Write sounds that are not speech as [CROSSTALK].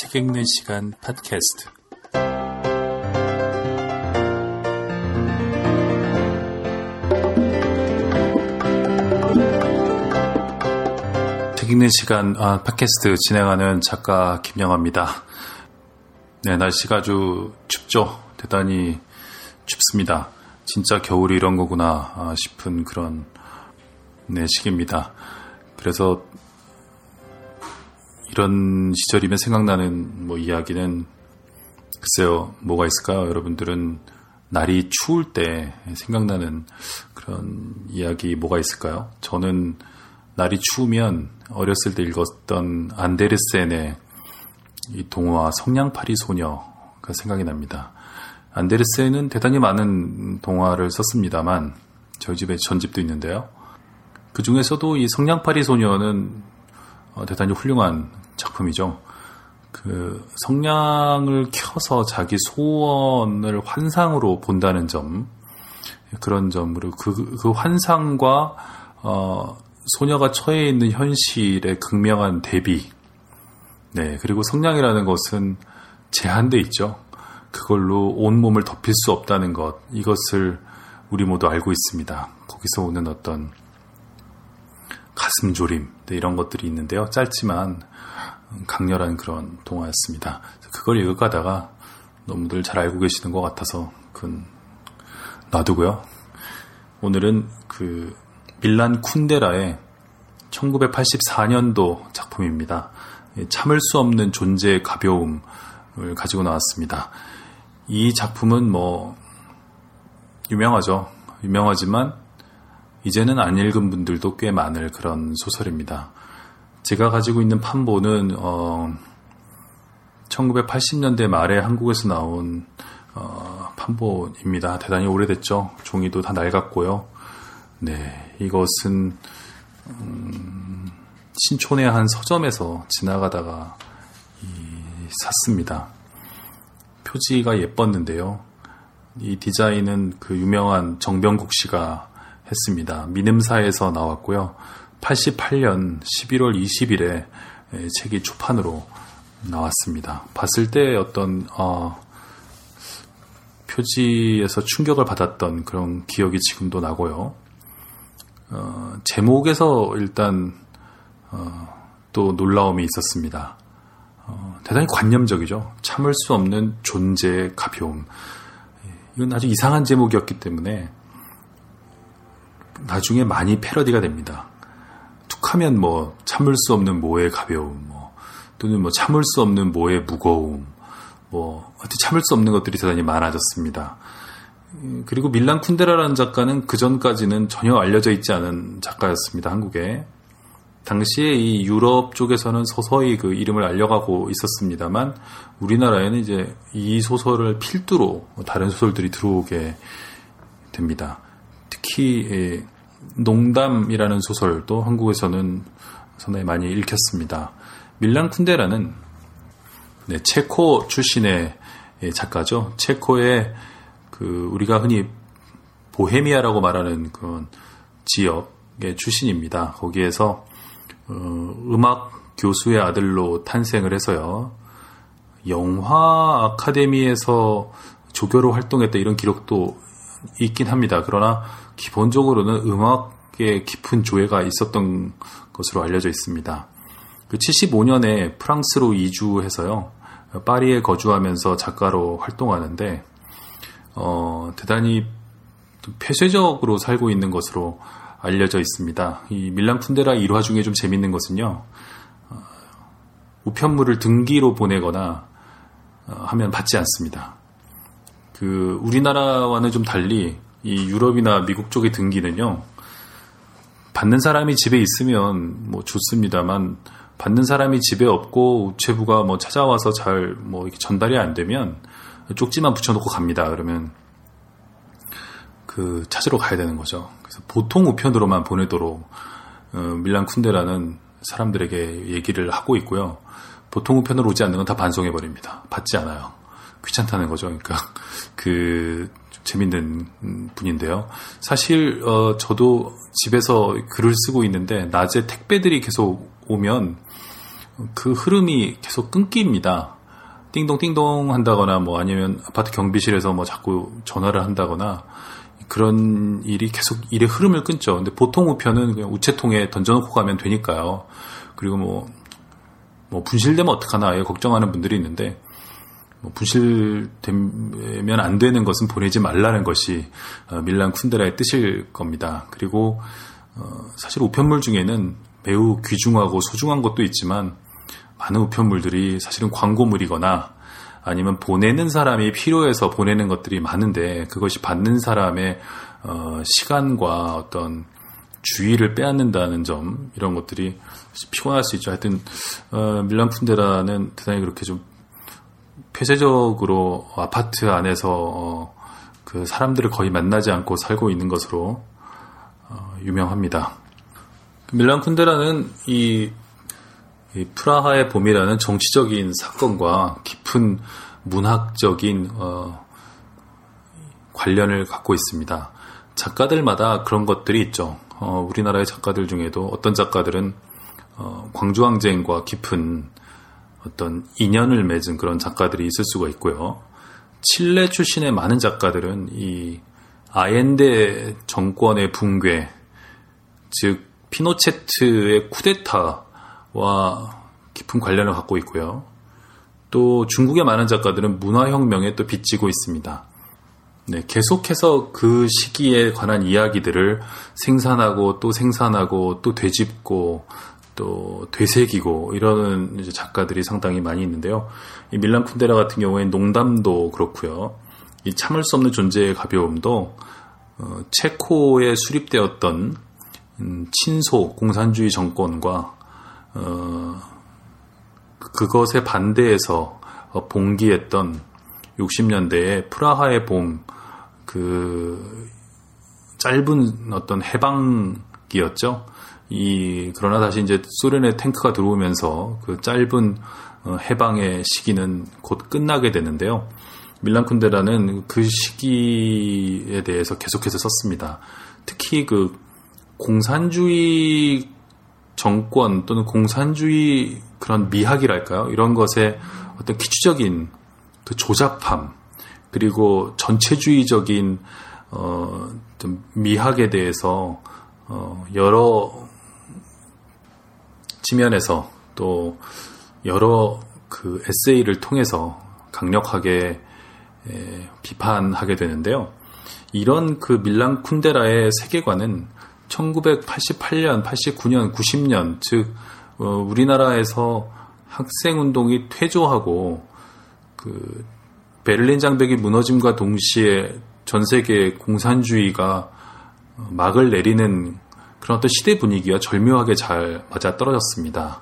책 읽는 시간 팟캐스트. 책 읽는 시간 아, 팟캐스트 진행하는 작가 김영아입니다. 네, 날씨가 아주 춥죠. 대단히 춥습니다. 진짜 겨울이 이런 거구나 아, 싶은 그런 네, 시기입니다. 그래서 이런 시절이면 생각나는 뭐 이야기는 글쎄요, 뭐가 있을까요? 여러분들은 날이 추울 때 생각나는 그런 이야기 뭐가 있을까요? 저는 날이 추우면 어렸을 때 읽었던 안데르센의 이 동화 성냥팔이 소녀가 생각이 납니다. 안데르센은 대단히 많은 동화를 썼습니다만 저희 집에 전집도 있는데요. 그 중에서도 이 성냥팔이 소녀는 어, 대단히 훌륭한 작품이죠. 그 성냥을 켜서 자기 소원을 환상으로 본다는 점 그런 점으로 그, 그 환상과 어, 소녀가 처해 있는 현실의 극명한 대비. 네 그리고 성냥이라는 것은 제한돼 있죠. 그걸로 온 몸을 덮일 수 없다는 것 이것을 우리 모두 알고 있습니다. 거기서 오는 어떤 가슴 조림 네, 이런 것들이 있는데요. 짧지만 강렬한 그런 동화였습니다. 그걸 읽어가다가 너무들 잘 알고 계시는 것 같아서 그건 놔두고요. 오늘은 그 밀란 쿤데라의 1984년도 작품입니다. 참을 수 없는 존재의 가벼움을 가지고 나왔습니다. 이 작품은 뭐 유명하죠. 유명하지만 이제는 안 읽은 분들도 꽤 많을 그런 소설입니다. 제가 가지고 있는 판본은 어, 1980년대 말에 한국에서 나온 어, 판본입니다. 대단히 오래됐죠. 종이도 다 낡았고요. 네, 이것은 음, 신촌의 한 서점에서 지나가다가 이, 샀습니다. 표지가 예뻤는데요. 이 디자인은 그 유명한 정병국 씨가 했습니다. 민음사에서 나왔고요. 88년 11월 20일에 책이 초판으로 나왔습니다. 봤을 때 어떤 어, 표지에서 충격을 받았던 그런 기억이 지금도 나고요. 어, 제목에서 일단 어, 또 놀라움이 있었습니다. 어, 대단히 관념적이죠. 참을 수 없는 존재의 가벼움. 이건 아주 이상한 제목이었기 때문에 나중에 많이 패러디가 됩니다. 툭하면 뭐 참을 수 없는 모의 가벼움, 뭐 또는 뭐 참을 수 없는 모의 무거움, 뭐 어떻게 참을 수 없는 것들이 대단히 많아졌습니다. 그리고 밀란 쿤데라라는 작가는 그 전까지는 전혀 알려져 있지 않은 작가였습니다. 한국에 당시에 이 유럽 쪽에서는 서서히 그 이름을 알려가고 있었습니다만 우리나라에는 이제 이 소설을 필두로 다른 소설들이 들어오게 됩니다. 특히 농담이라는 소설도 한국에서는 상당히 많이 읽혔습니다. 밀란 쿤데라는 네, 체코 출신의 작가죠. 체코의 그 우리가 흔히 보헤미아라고 말하는 그런 지역의 출신입니다. 거기에서 어, 음악 교수의 아들로 탄생을 해서요. 영화 아카데미에서 조교로 활동했다 이런 기록도 있긴 합니다. 그러나 기본적으로는 음악에 깊은 조예가 있었던 것으로 알려져 있습니다. 그 75년에 프랑스로 이주해서요. 파리에 거주하면서 작가로 활동하는데 어, 대단히 폐쇄적으로 살고 있는 것으로 알려져 있습니다. 이 밀란 쿤데라 일화 중에 좀 재밌는 것은요. 어, 우편물을 등기로 보내거나 어, 하면 받지 않습니다. 그 우리나라와는 좀 달리 이 유럽이나 미국 쪽의 등기는요. 받는 사람이 집에 있으면 뭐 좋습니다만 받는 사람이 집에 없고 우체부가 뭐 찾아와서 잘 뭐 이렇게 전달이 안 되면 쪽지만 붙여놓고 갑니다. 그러면 그 찾으러 가야 되는 거죠. 그래서 보통 우편으로만 보내도록 어, 밀란 쿤데라는 사람들에게 얘기를 하고 있고요. 보통 우편으로 오지 않는 건 다 반송해 버립니다. 받지 않아요. 귀찮다는 거죠. 그러니까 [LAUGHS] 그 재밌는 분인데요. 사실 어, 저도 집에서 글을 쓰고 있는데 낮에 택배들이 계속 오면 그 흐름이 계속 끊깁니다. 띵동띵동 한다거나 뭐 아니면 아파트 경비실에서 뭐 자꾸 전화를 한다거나 그런 일이 계속 일의 흐름을 끊죠. 근데 보통 우편은 그냥 우체통에 던져놓고 가면 되니까요. 그리고 뭐, 뭐 분실되면 어떡하나 예, 걱정하는 분들이 있는데 뭐 분실되면 안 되는 것은 보내지 말라는 것이 어, 밀란 쿤데라의 뜻일 겁니다. 그리고 어, 사실 우편물 중에는 매우 귀중하고 소중한 것도 있지만 많은 우편물들이 사실은 광고물이거나 아니면 보내는 사람이 필요해서 보내는 것들이 많은데 그것이 받는 사람의 어, 시간과 어떤 주의를 빼앗는다는 점 이런 것들이 피곤할 수 있죠. 하여튼 어, 밀란 푼데라는 대단히 그렇게 좀 폐쇄적으로 아파트 안에서 어, 그 사람들을 거의 만나지 않고 살고 있는 것으로 어, 유명합니다. 밀란 쿤데라는 이, 이, 프라하의 봄이라는 정치적인 사건과 깊은 문학적인 어, 관련을 갖고 있습니다. 작가들마다 그런 것들이 있죠. 어, 우리나라의 작가들 중에도 어떤 작가들은 어, 광주항쟁과 깊은 어떤 인연을 맺은 그런 작가들이 있을 수가 있고요. 칠레 출신의 많은 작가들은 이 아엔데 정권의 붕괴, 즉 피노체트의 쿠데타와 깊은 관련을 갖고 있고요. 또 중국의 많은 작가들은 문화혁명에 또 빚지고 있습니다. 네, 계속해서 그 시기에 관한 이야기들을 생산하고 또 생산하고 또 되짚고 또 되새기고 이러는 작가들이 상당히 많이 있는데요. 이 밀란 쿤데라 같은 경우에는 농담도 그렇고요. 이 참을 수 없는 존재의 가벼움도 어, 체코에 수립되었던 음, 친소 공산주의 정권과 어, 그것에 반대해서 어, 봉기했던 60년대의 프라하의 봄, 그 짧은 어떤 해방기였죠. 이 그러나 다시 이제 소련의 탱크가 들어오면서 그 짧은 어, 해방의 시기는 곧 끝나게 되는데요. 밀란 쿤데라는 그 시기에 대해서 계속해서 썼습니다. 특히 그 공산주의 정권 또는 공산주의 그런 미학이랄까요? 이런 것에 어떤 기초적인 그 조잡함 그리고 전체주의적인 어, 좀 미학에 대해서 어, 여러 측면에서 또 여러 그 에세이를 통해서 강력하게 에, 비판하게 되는데요. 이런 그 밀란 쿤데라의 세계관은 1988년, 89년, 90년, 즉, 어, 우리나라에서 학생 운동이 퇴조하고, 그, 베를린 장벽이 무너짐과 동시에 전 세계 공산주의가 막을 내리는 그런 어떤 시대 분위기와 절묘하게 잘 맞아 떨어졌습니다.